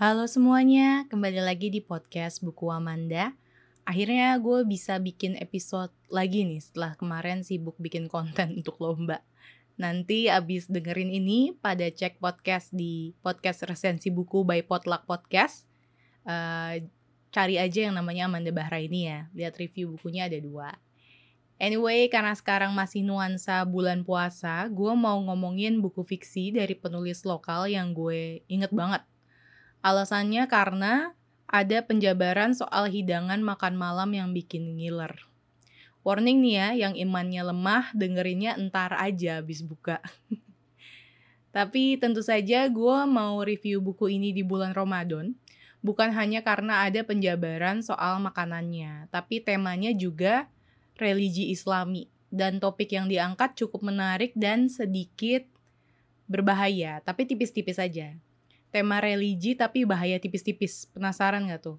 Halo semuanya, kembali lagi di podcast Buku Amanda. Akhirnya gue bisa bikin episode lagi nih setelah kemarin sibuk bikin konten untuk lomba. Nanti abis dengerin ini pada cek podcast di podcast resensi buku by Potluck Podcast. Uh, cari aja yang namanya Amanda Bahraini ya. Lihat review bukunya ada dua. Anyway, karena sekarang masih nuansa bulan puasa, gue mau ngomongin buku fiksi dari penulis lokal yang gue inget banget Alasannya karena ada penjabaran soal hidangan makan malam yang bikin ngiler. Warning nih ya, yang imannya lemah dengerinnya entar aja habis buka. Tapi tentu saja gue mau review buku ini di bulan Ramadan, bukan hanya karena ada penjabaran soal makanannya, tapi temanya juga religi islami. Dan topik yang diangkat cukup menarik dan sedikit berbahaya, tapi tipis-tipis saja tema religi tapi bahaya tipis-tipis. Penasaran gak tuh?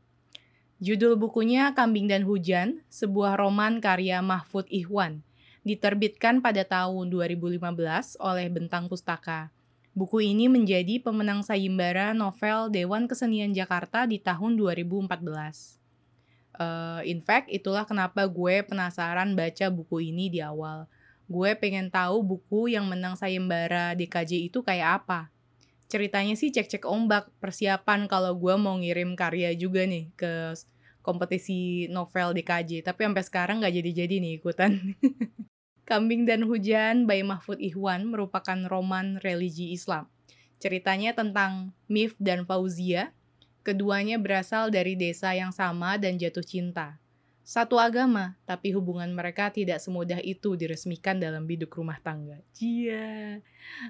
Judul bukunya Kambing dan Hujan, sebuah roman karya Mahfud Ihwan. Diterbitkan pada tahun 2015 oleh Bentang Pustaka. Buku ini menjadi pemenang sayembara novel Dewan Kesenian Jakarta di tahun 2014. Uh, in fact, itulah kenapa gue penasaran baca buku ini di awal. Gue pengen tahu buku yang menang sayembara DKJ itu kayak apa ceritanya sih cek-cek ombak persiapan kalau gue mau ngirim karya juga nih ke kompetisi novel di KJ tapi sampai sekarang nggak jadi-jadi nih ikutan. Kambing dan Hujan by Mahfud Ihwan merupakan roman religi Islam. Ceritanya tentang Mif dan Fauzia keduanya berasal dari desa yang sama dan jatuh cinta satu agama, tapi hubungan mereka tidak semudah itu diresmikan dalam biduk rumah tangga. Cia.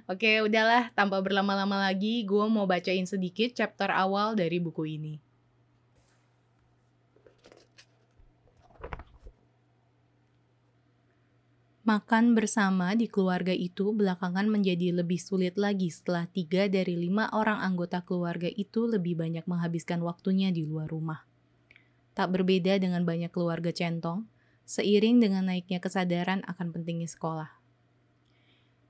Oke, udahlah, tanpa berlama-lama lagi, gue mau bacain sedikit chapter awal dari buku ini. Makan bersama di keluarga itu belakangan menjadi lebih sulit lagi setelah tiga dari lima orang anggota keluarga itu lebih banyak menghabiskan waktunya di luar rumah. Tak berbeda dengan banyak keluarga centong, seiring dengan naiknya kesadaran akan pentingnya sekolah.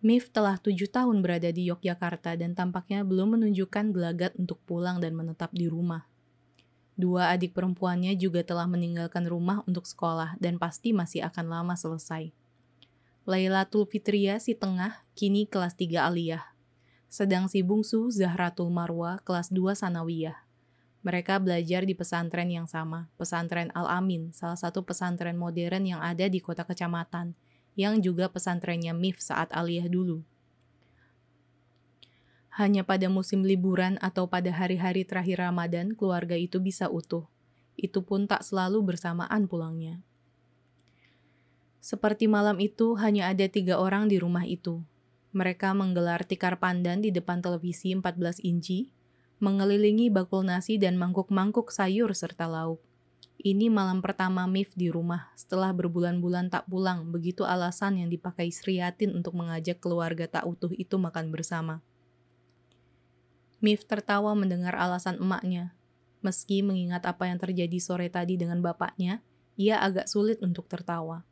Mif telah tujuh tahun berada di Yogyakarta dan tampaknya belum menunjukkan gelagat untuk pulang dan menetap di rumah. Dua adik perempuannya juga telah meninggalkan rumah untuk sekolah dan pasti masih akan lama selesai. Lailatul Fitria si tengah kini kelas 3 aliyah. Sedang si bungsu Zahratul Marwa kelas 2 sanawiyah. Mereka belajar di pesantren yang sama, pesantren Al-Amin, salah satu pesantren modern yang ada di kota kecamatan, yang juga pesantrennya MIF saat aliyah dulu. Hanya pada musim liburan atau pada hari-hari terakhir Ramadan, keluarga itu bisa utuh. Itu pun tak selalu bersamaan pulangnya. Seperti malam itu, hanya ada tiga orang di rumah itu. Mereka menggelar tikar pandan di depan televisi 14 inci, mengelilingi bakul nasi dan mangkuk-mangkuk sayur serta lauk. Ini malam pertama Mif di rumah setelah berbulan-bulan tak pulang, begitu alasan yang dipakai Sriatin untuk mengajak keluarga tak utuh itu makan bersama. Mif tertawa mendengar alasan emaknya. Meski mengingat apa yang terjadi sore tadi dengan bapaknya, ia agak sulit untuk tertawa.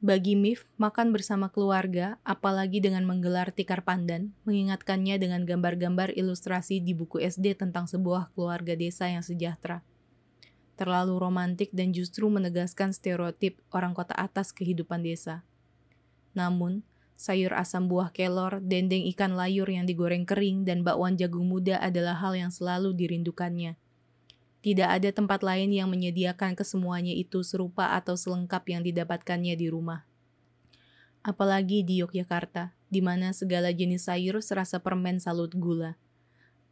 Bagi Mif, makan bersama keluarga, apalagi dengan menggelar tikar pandan, mengingatkannya dengan gambar-gambar ilustrasi di buku SD tentang sebuah keluarga desa yang sejahtera. Terlalu romantik dan justru menegaskan stereotip orang kota atas kehidupan desa. Namun, sayur asam buah kelor, dendeng ikan layur yang digoreng kering, dan bakwan jagung muda adalah hal yang selalu dirindukannya – tidak ada tempat lain yang menyediakan kesemuanya itu serupa atau selengkap yang didapatkannya di rumah. Apalagi di Yogyakarta, di mana segala jenis sayur serasa permen salut gula.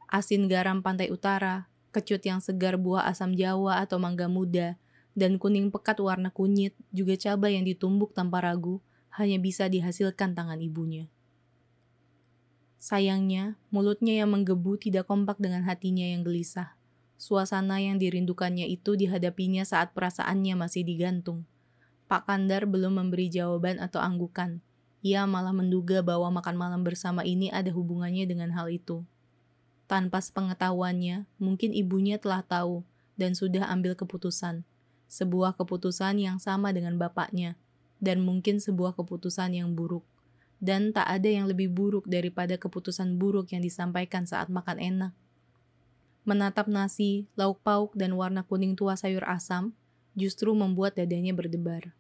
Asin garam pantai utara, kecut yang segar buah asam jawa atau mangga muda, dan kuning pekat warna kunyit, juga cabai yang ditumbuk tanpa ragu, hanya bisa dihasilkan tangan ibunya. Sayangnya, mulutnya yang menggebu tidak kompak dengan hatinya yang gelisah. Suasana yang dirindukannya itu dihadapinya saat perasaannya masih digantung. Pak Kandar belum memberi jawaban atau anggukan. Ia malah menduga bahwa makan malam bersama ini ada hubungannya dengan hal itu. Tanpa sepengetahuannya, mungkin ibunya telah tahu dan sudah ambil keputusan. Sebuah keputusan yang sama dengan bapaknya, dan mungkin sebuah keputusan yang buruk. Dan tak ada yang lebih buruk daripada keputusan buruk yang disampaikan saat makan enak Menatap nasi, lauk pauk, dan warna kuning tua sayur asam justru membuat dadanya berdebar.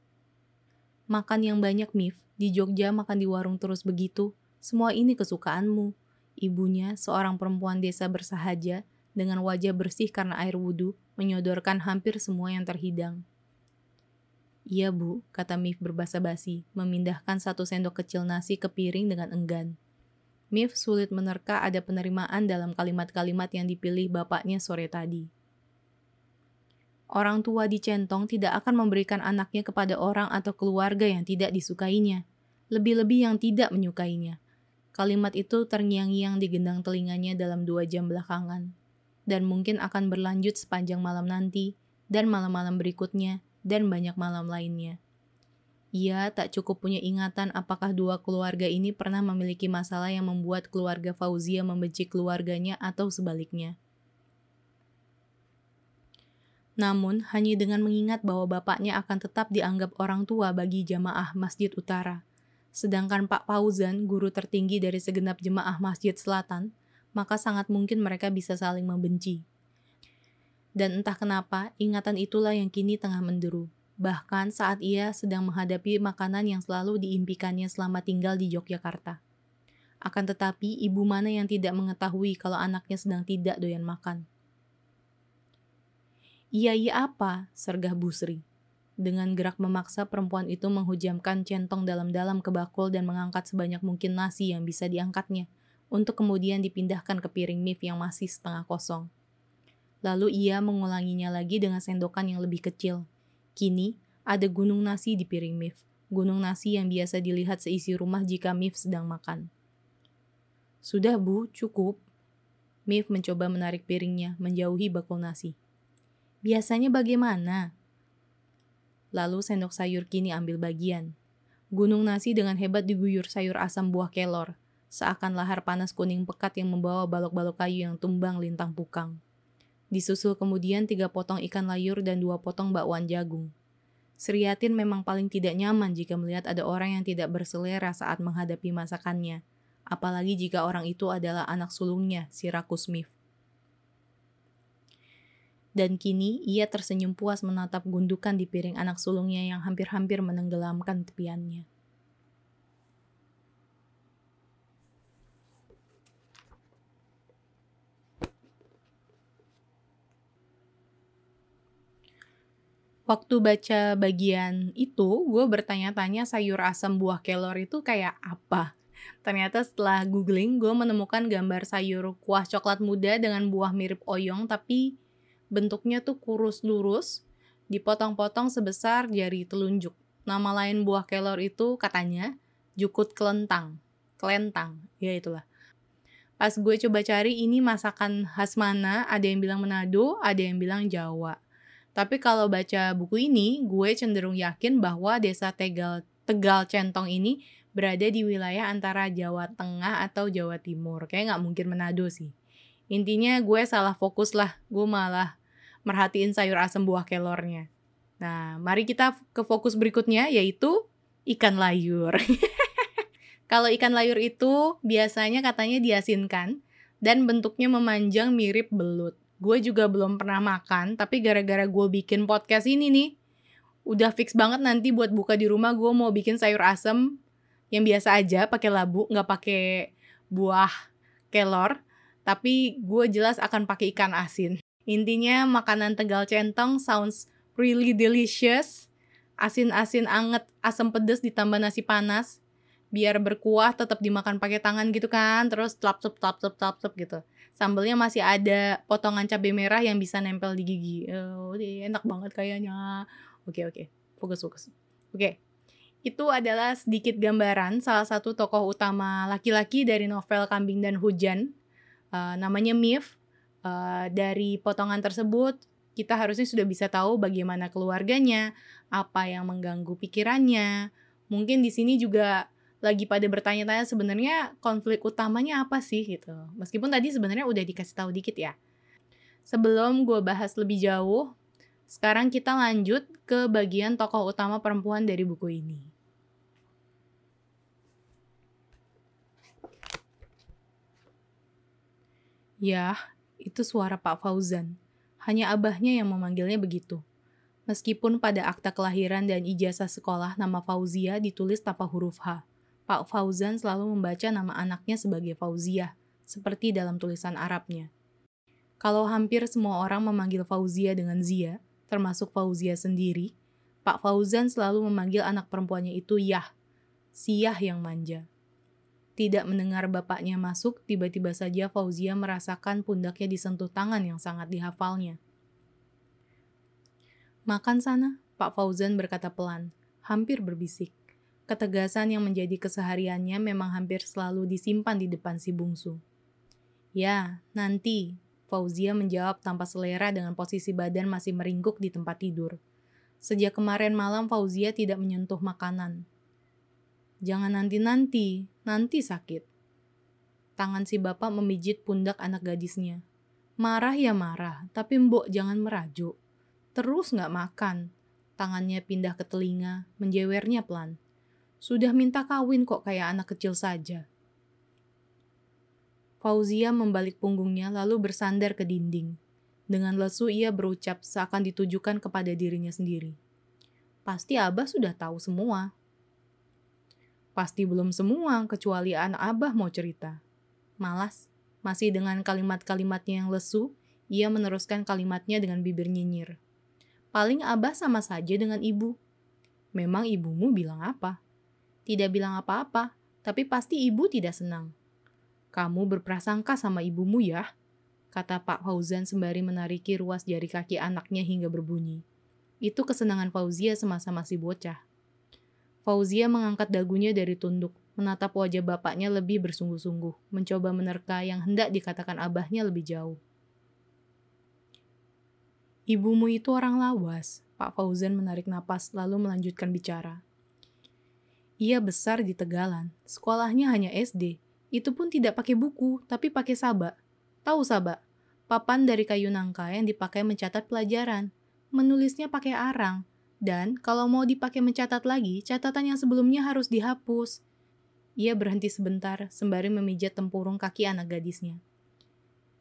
Makan yang banyak, Mif. Di Jogja makan di warung terus begitu. Semua ini kesukaanmu. Ibunya, seorang perempuan desa bersahaja, dengan wajah bersih karena air wudhu, menyodorkan hampir semua yang terhidang. Iya bu, kata Mif berbasa basi, memindahkan satu sendok kecil nasi ke piring dengan enggan. Mif sulit menerka ada penerimaan dalam kalimat-kalimat yang dipilih bapaknya sore tadi. Orang tua di centong tidak akan memberikan anaknya kepada orang atau keluarga yang tidak disukainya, lebih-lebih yang tidak menyukainya. Kalimat itu terngiang-ngiang di gendang telinganya dalam dua jam belakangan, dan mungkin akan berlanjut sepanjang malam nanti dan malam-malam berikutnya dan banyak malam lainnya. Ia tak cukup punya ingatan apakah dua keluarga ini pernah memiliki masalah yang membuat keluarga Fauzia membenci keluarganya atau sebaliknya. Namun, hanya dengan mengingat bahwa bapaknya akan tetap dianggap orang tua bagi jamaah Masjid Utara. Sedangkan Pak Fauzan, guru tertinggi dari segenap jemaah Masjid Selatan, maka sangat mungkin mereka bisa saling membenci. Dan entah kenapa, ingatan itulah yang kini tengah menderu. Bahkan saat ia sedang menghadapi makanan yang selalu diimpikannya selama tinggal di Yogyakarta. Akan tetapi, ibu mana yang tidak mengetahui kalau anaknya sedang tidak doyan makan? Iya iya apa? sergah Busri. Dengan gerak memaksa perempuan itu menghujamkan centong dalam-dalam ke bakul dan mengangkat sebanyak mungkin nasi yang bisa diangkatnya, untuk kemudian dipindahkan ke piring mif yang masih setengah kosong. Lalu ia mengulanginya lagi dengan sendokan yang lebih kecil. Kini, ada gunung nasi di piring Mif. Gunung nasi yang biasa dilihat seisi rumah jika Mif sedang makan. Sudah bu, cukup. Mif mencoba menarik piringnya, menjauhi bakul nasi. Biasanya bagaimana? Lalu sendok sayur kini ambil bagian. Gunung nasi dengan hebat diguyur sayur asam buah kelor, seakan lahar panas kuning pekat yang membawa balok-balok kayu yang tumbang lintang pukang. Disusul kemudian tiga potong ikan layur dan dua potong bakwan jagung. Sriatin memang paling tidak nyaman jika melihat ada orang yang tidak berselera saat menghadapi masakannya, apalagi jika orang itu adalah anak sulungnya, si Mif. Dan kini ia tersenyum puas menatap gundukan di piring anak sulungnya yang hampir-hampir menenggelamkan tepiannya. Waktu baca bagian itu, gue bertanya-tanya sayur asam buah kelor itu kayak apa. Ternyata setelah googling, gue menemukan gambar sayur kuah coklat muda dengan buah mirip oyong, tapi bentuknya tuh kurus lurus, dipotong-potong sebesar jari telunjuk. Nama lain buah kelor itu katanya jukut kelentang. Kelentang, ya itulah. Pas gue coba cari ini masakan khas mana, ada yang bilang Manado, ada yang bilang Jawa tapi kalau baca buku ini, gue cenderung yakin bahwa desa Tegal, Tegal Centong ini berada di wilayah antara Jawa Tengah atau Jawa Timur. Kayak nggak mungkin Manado sih. Intinya gue salah fokus lah. Gue malah merhatiin sayur asam buah kelornya. Nah, mari kita ke fokus berikutnya yaitu ikan layur. Kalau ikan layur itu biasanya katanya diasinkan dan bentuknya memanjang mirip belut gue juga belum pernah makan tapi gara-gara gue bikin podcast ini nih udah fix banget nanti buat buka di rumah gue mau bikin sayur asem yang biasa aja pakai labu nggak pakai buah kelor tapi gue jelas akan pakai ikan asin. Intinya makanan tegal centong sounds really delicious. Asin-asin anget asam pedes ditambah nasi panas biar berkuah tetap dimakan pakai tangan gitu kan terus tlap tlap tlap tlap tlap tlap gitu sambelnya masih ada potongan cabai merah yang bisa nempel di gigi. Oh, enak banget kayaknya. Oke, oke. Fokus, fokus. Oke. Itu adalah sedikit gambaran salah satu tokoh utama laki-laki dari novel Kambing dan Hujan. Uh, namanya Mif. Uh, dari potongan tersebut, kita harusnya sudah bisa tahu bagaimana keluarganya, apa yang mengganggu pikirannya. Mungkin di sini juga lagi pada bertanya-tanya sebenarnya konflik utamanya apa sih gitu. Meskipun tadi sebenarnya udah dikasih tahu dikit ya. Sebelum gue bahas lebih jauh, sekarang kita lanjut ke bagian tokoh utama perempuan dari buku ini. Ya, Itu suara Pak Fauzan. Hanya abahnya yang memanggilnya begitu. Meskipun pada akta kelahiran dan ijazah sekolah nama Fauzia ditulis tanpa huruf H, Pak Fauzan selalu membaca nama anaknya sebagai Fauzia, seperti dalam tulisan Arabnya. Kalau hampir semua orang memanggil Fauzia dengan Zia, termasuk Fauzia sendiri, Pak Fauzan selalu memanggil anak perempuannya itu Yah, Siah yang manja. Tidak mendengar bapaknya masuk, tiba-tiba saja Fauzia merasakan pundaknya disentuh tangan yang sangat dihafalnya. Makan sana, Pak Fauzan berkata pelan, hampir berbisik. Ketegasan yang menjadi kesehariannya memang hampir selalu disimpan di depan si bungsu. Ya, nanti, Fauzia menjawab tanpa selera dengan posisi badan masih meringkuk di tempat tidur. Sejak kemarin malam Fauzia tidak menyentuh makanan. Jangan nanti-nanti, nanti sakit. Tangan si bapak memijit pundak anak gadisnya. Marah ya marah, tapi mbok jangan merajuk. Terus nggak makan. Tangannya pindah ke telinga, menjewernya pelan. Sudah minta kawin kok kayak anak kecil saja. Fauzia membalik punggungnya lalu bersandar ke dinding. Dengan lesu ia berucap seakan ditujukan kepada dirinya sendiri. Pasti Abah sudah tahu semua. Pasti belum semua, kecuali anak Abah mau cerita. Malas, masih dengan kalimat-kalimatnya yang lesu, ia meneruskan kalimatnya dengan bibir nyinyir. Paling Abah sama saja dengan ibu. Memang ibumu bilang apa? Tidak bilang apa-apa, tapi pasti ibu tidak senang. Kamu berprasangka sama ibumu ya, kata Pak Fauzan sembari menariki ruas jari kaki anaknya hingga berbunyi. Itu kesenangan Fauzia semasa masih bocah. Fauzia mengangkat dagunya dari tunduk, menatap wajah bapaknya lebih bersungguh-sungguh, mencoba menerka yang hendak dikatakan abahnya lebih jauh. Ibumu itu orang lawas, Pak Fauzan menarik napas lalu melanjutkan bicara. Ia besar di Tegalan, sekolahnya hanya SD, itu pun tidak pakai buku, tapi pakai sabak. Tahu sabak? Papan dari kayu nangka yang dipakai mencatat pelajaran. Menulisnya pakai arang, dan kalau mau dipakai mencatat lagi, catatan yang sebelumnya harus dihapus. Ia berhenti sebentar, sembari memijat tempurung kaki anak gadisnya.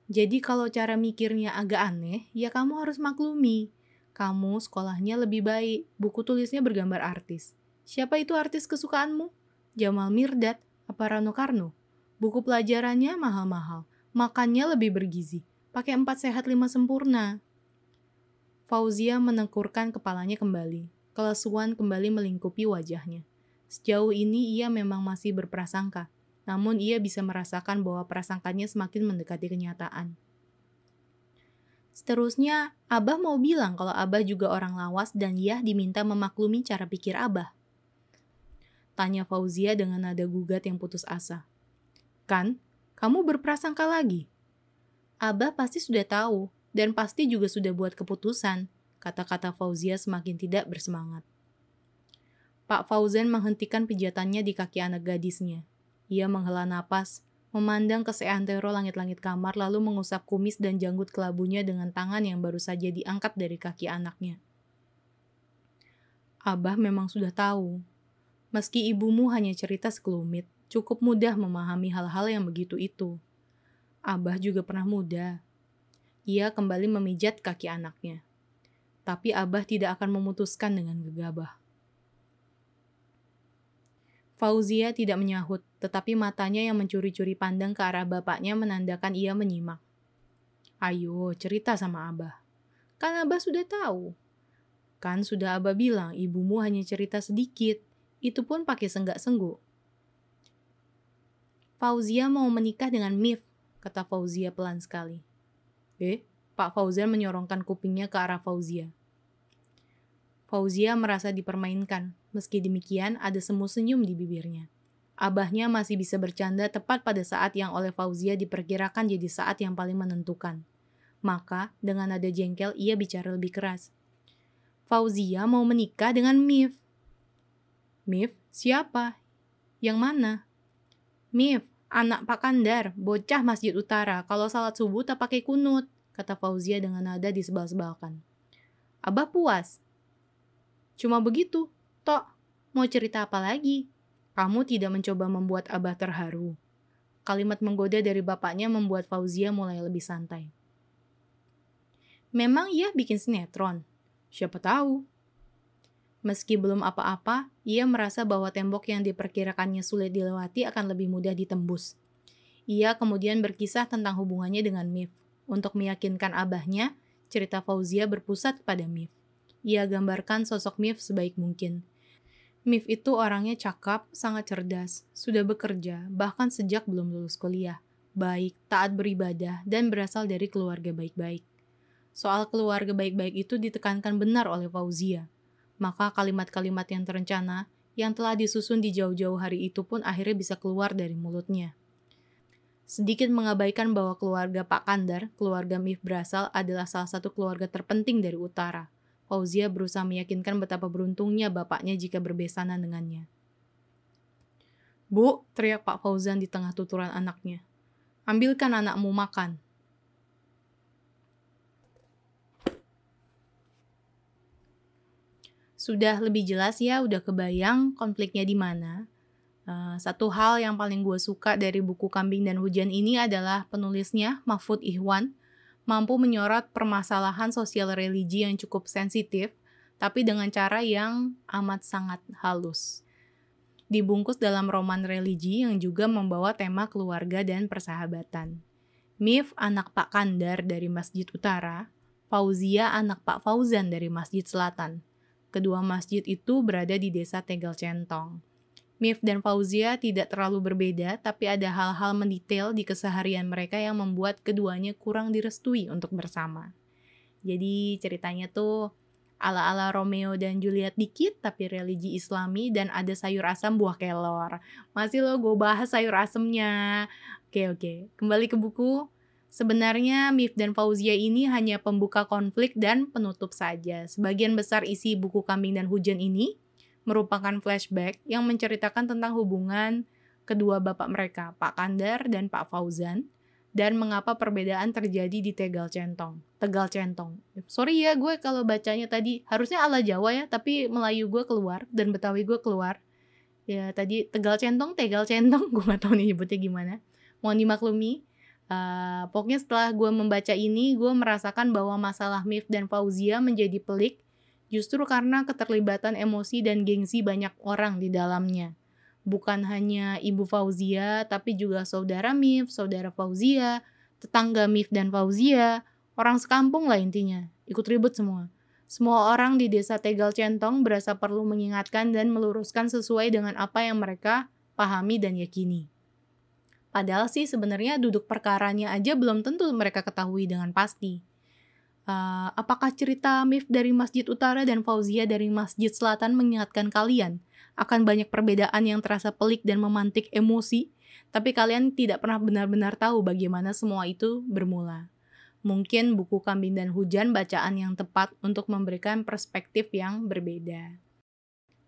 Jadi kalau cara mikirnya agak aneh, ya kamu harus maklumi. Kamu sekolahnya lebih baik, buku tulisnya bergambar artis. Siapa itu artis kesukaanmu? Jamal Mirdad, apa Rano Karno? Buku pelajarannya mahal-mahal, makannya lebih bergizi, pakai empat sehat lima sempurna. Fauzia menengkurkan kepalanya kembali. Kelesuan kembali melingkupi wajahnya. Sejauh ini ia memang masih berprasangka, namun ia bisa merasakan bahwa prasangkanya semakin mendekati kenyataan. Seterusnya, Abah mau bilang kalau Abah juga orang lawas dan ia diminta memaklumi cara pikir Abah. Tanya Fauzia dengan nada gugat yang putus asa. Kan, kamu berprasangka lagi? Abah pasti sudah tahu dan pasti juga sudah buat keputusan, kata-kata Fauzia semakin tidak bersemangat. Pak Fauzan menghentikan pijatannya di kaki anak gadisnya. Ia menghela napas, memandang ke seantero langit-langit kamar lalu mengusap kumis dan janggut kelabunya dengan tangan yang baru saja diangkat dari kaki anaknya. Abah memang sudah tahu. Meski ibumu hanya cerita sekelumit, cukup mudah memahami hal-hal yang begitu itu. Abah juga pernah muda, ia kembali memijat kaki anaknya. Tapi Abah tidak akan memutuskan dengan gegabah. Fauzia tidak menyahut, tetapi matanya yang mencuri-curi pandang ke arah bapaknya menandakan ia menyimak. Ayo, cerita sama Abah. Kan Abah sudah tahu. Kan sudah Abah bilang ibumu hanya cerita sedikit, itu pun pakai senggak-sengguk. Fauzia mau menikah dengan Mif, kata Fauzia pelan sekali. Eh, Pak Fauzan menyorongkan kupingnya ke arah Fauzia. Fauzia merasa dipermainkan. Meski demikian, ada semu senyum di bibirnya. Abahnya masih bisa bercanda tepat pada saat yang oleh Fauzia diperkirakan jadi saat yang paling menentukan. Maka, dengan nada jengkel, ia bicara lebih keras. Fauzia mau menikah dengan Mif. Mif? Siapa? Yang mana? Mif, Anak Pak Kandar, bocah Masjid Utara, kalau salat subuh tak pakai kunut, kata Fauzia dengan nada disebal-sebalkan. Abah puas. Cuma begitu, Tok. Mau cerita apa lagi? Kamu tidak mencoba membuat Abah terharu. Kalimat menggoda dari bapaknya membuat Fauzia mulai lebih santai. Memang ia bikin sinetron? Siapa tahu. Meski belum apa-apa, ia merasa bahwa tembok yang diperkirakannya sulit dilewati akan lebih mudah ditembus. Ia kemudian berkisah tentang hubungannya dengan Mif. Untuk meyakinkan abahnya, cerita Fauzia berpusat pada Mif. Ia gambarkan sosok Mif sebaik mungkin. Mif itu orangnya cakap, sangat cerdas, sudah bekerja, bahkan sejak belum lulus kuliah, baik, taat beribadah, dan berasal dari keluarga baik-baik. Soal keluarga baik-baik itu ditekankan benar oleh Fauzia maka kalimat-kalimat yang terencana yang telah disusun di jauh-jauh hari itu pun akhirnya bisa keluar dari mulutnya. Sedikit mengabaikan bahwa keluarga Pak Kandar, keluarga Mif berasal adalah salah satu keluarga terpenting dari utara. Fauzia berusaha meyakinkan betapa beruntungnya bapaknya jika berbesanan dengannya. Bu, teriak Pak Fauzan di tengah tuturan anaknya. Ambilkan anakmu makan. Sudah lebih jelas ya, udah kebayang konfliknya di mana. Uh, satu hal yang paling gue suka dari buku Kambing dan Hujan ini adalah penulisnya, Mahfud Ihwan, mampu menyorot permasalahan sosial religi yang cukup sensitif, tapi dengan cara yang amat sangat halus. Dibungkus dalam roman religi yang juga membawa tema keluarga dan persahabatan. Mif anak Pak Kandar dari Masjid Utara, Fauzia anak Pak Fauzan dari Masjid Selatan. Kedua masjid itu berada di desa Tegal Centong. Mif dan Fauzia tidak terlalu berbeda, tapi ada hal-hal mendetail di keseharian mereka yang membuat keduanya kurang direstui untuk bersama. Jadi ceritanya tuh ala-ala Romeo dan Juliet dikit, tapi religi islami dan ada sayur asam buah kelor. Masih lo gue bahas sayur asamnya. Oke oke, kembali ke buku. Sebenarnya Mif dan Fauzia ini hanya pembuka konflik dan penutup saja. Sebagian besar isi buku Kambing dan Hujan ini merupakan flashback yang menceritakan tentang hubungan kedua bapak mereka, Pak Kandar dan Pak Fauzan, dan mengapa perbedaan terjadi di Tegal Centong. Tegal Centong. Sorry ya gue kalau bacanya tadi harusnya ala Jawa ya, tapi Melayu gue keluar dan Betawi gue keluar. Ya tadi Tegal Centong, Tegal Centong, gue gak tahu nih nyebutnya gimana. Mohon dimaklumi. Uh, pokoknya setelah gue membaca ini, gue merasakan bahwa masalah Mif dan Fauzia menjadi pelik justru karena keterlibatan emosi dan gengsi banyak orang di dalamnya. Bukan hanya ibu Fauzia, tapi juga saudara Mif, saudara Fauzia, tetangga Mif dan Fauzia, orang sekampung lah intinya, ikut ribut semua. Semua orang di desa Tegal Centong berasa perlu mengingatkan dan meluruskan sesuai dengan apa yang mereka pahami dan yakini. Padahal sih sebenarnya duduk perkaranya aja belum tentu mereka ketahui dengan pasti. Uh, apakah cerita Mif dari Masjid Utara dan Fauzia dari Masjid Selatan mengingatkan kalian akan banyak perbedaan yang terasa pelik dan memantik emosi, tapi kalian tidak pernah benar-benar tahu bagaimana semua itu bermula. Mungkin buku Kambing dan Hujan bacaan yang tepat untuk memberikan perspektif yang berbeda.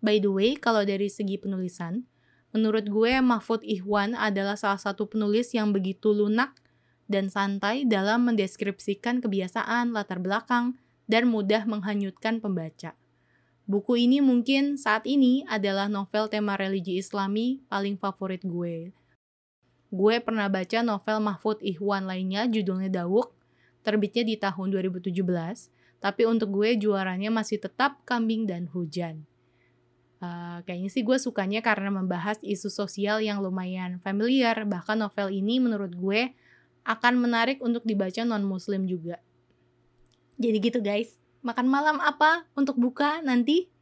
By the way, kalau dari segi penulisan, Menurut gue, Mahfud Ihwan adalah salah satu penulis yang begitu lunak dan santai dalam mendeskripsikan kebiasaan, latar belakang, dan mudah menghanyutkan pembaca. Buku ini mungkin saat ini adalah novel tema religi islami paling favorit gue. Gue pernah baca novel Mahfud Ihwan lainnya judulnya Dawuk, terbitnya di tahun 2017, tapi untuk gue juaranya masih tetap Kambing dan Hujan. Uh, kayaknya sih gue sukanya karena membahas isu sosial yang lumayan familiar. Bahkan novel ini menurut gue akan menarik untuk dibaca non-muslim juga. Jadi gitu guys. Makan malam apa untuk buka nanti?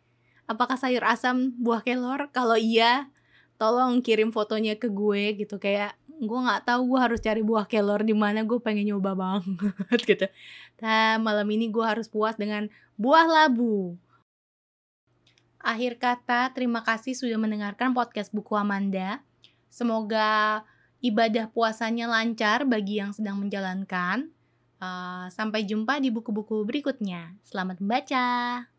Apakah sayur asam buah kelor? Kalau iya, tolong kirim fotonya ke gue gitu kayak gue nggak tahu gue harus cari buah kelor di mana gue pengen nyoba banget gitu. Nah malam ini gue harus puas dengan buah labu Akhir kata, terima kasih sudah mendengarkan podcast Buku Amanda. Semoga ibadah puasanya lancar bagi yang sedang menjalankan. Uh, sampai jumpa di buku-buku berikutnya. Selamat membaca.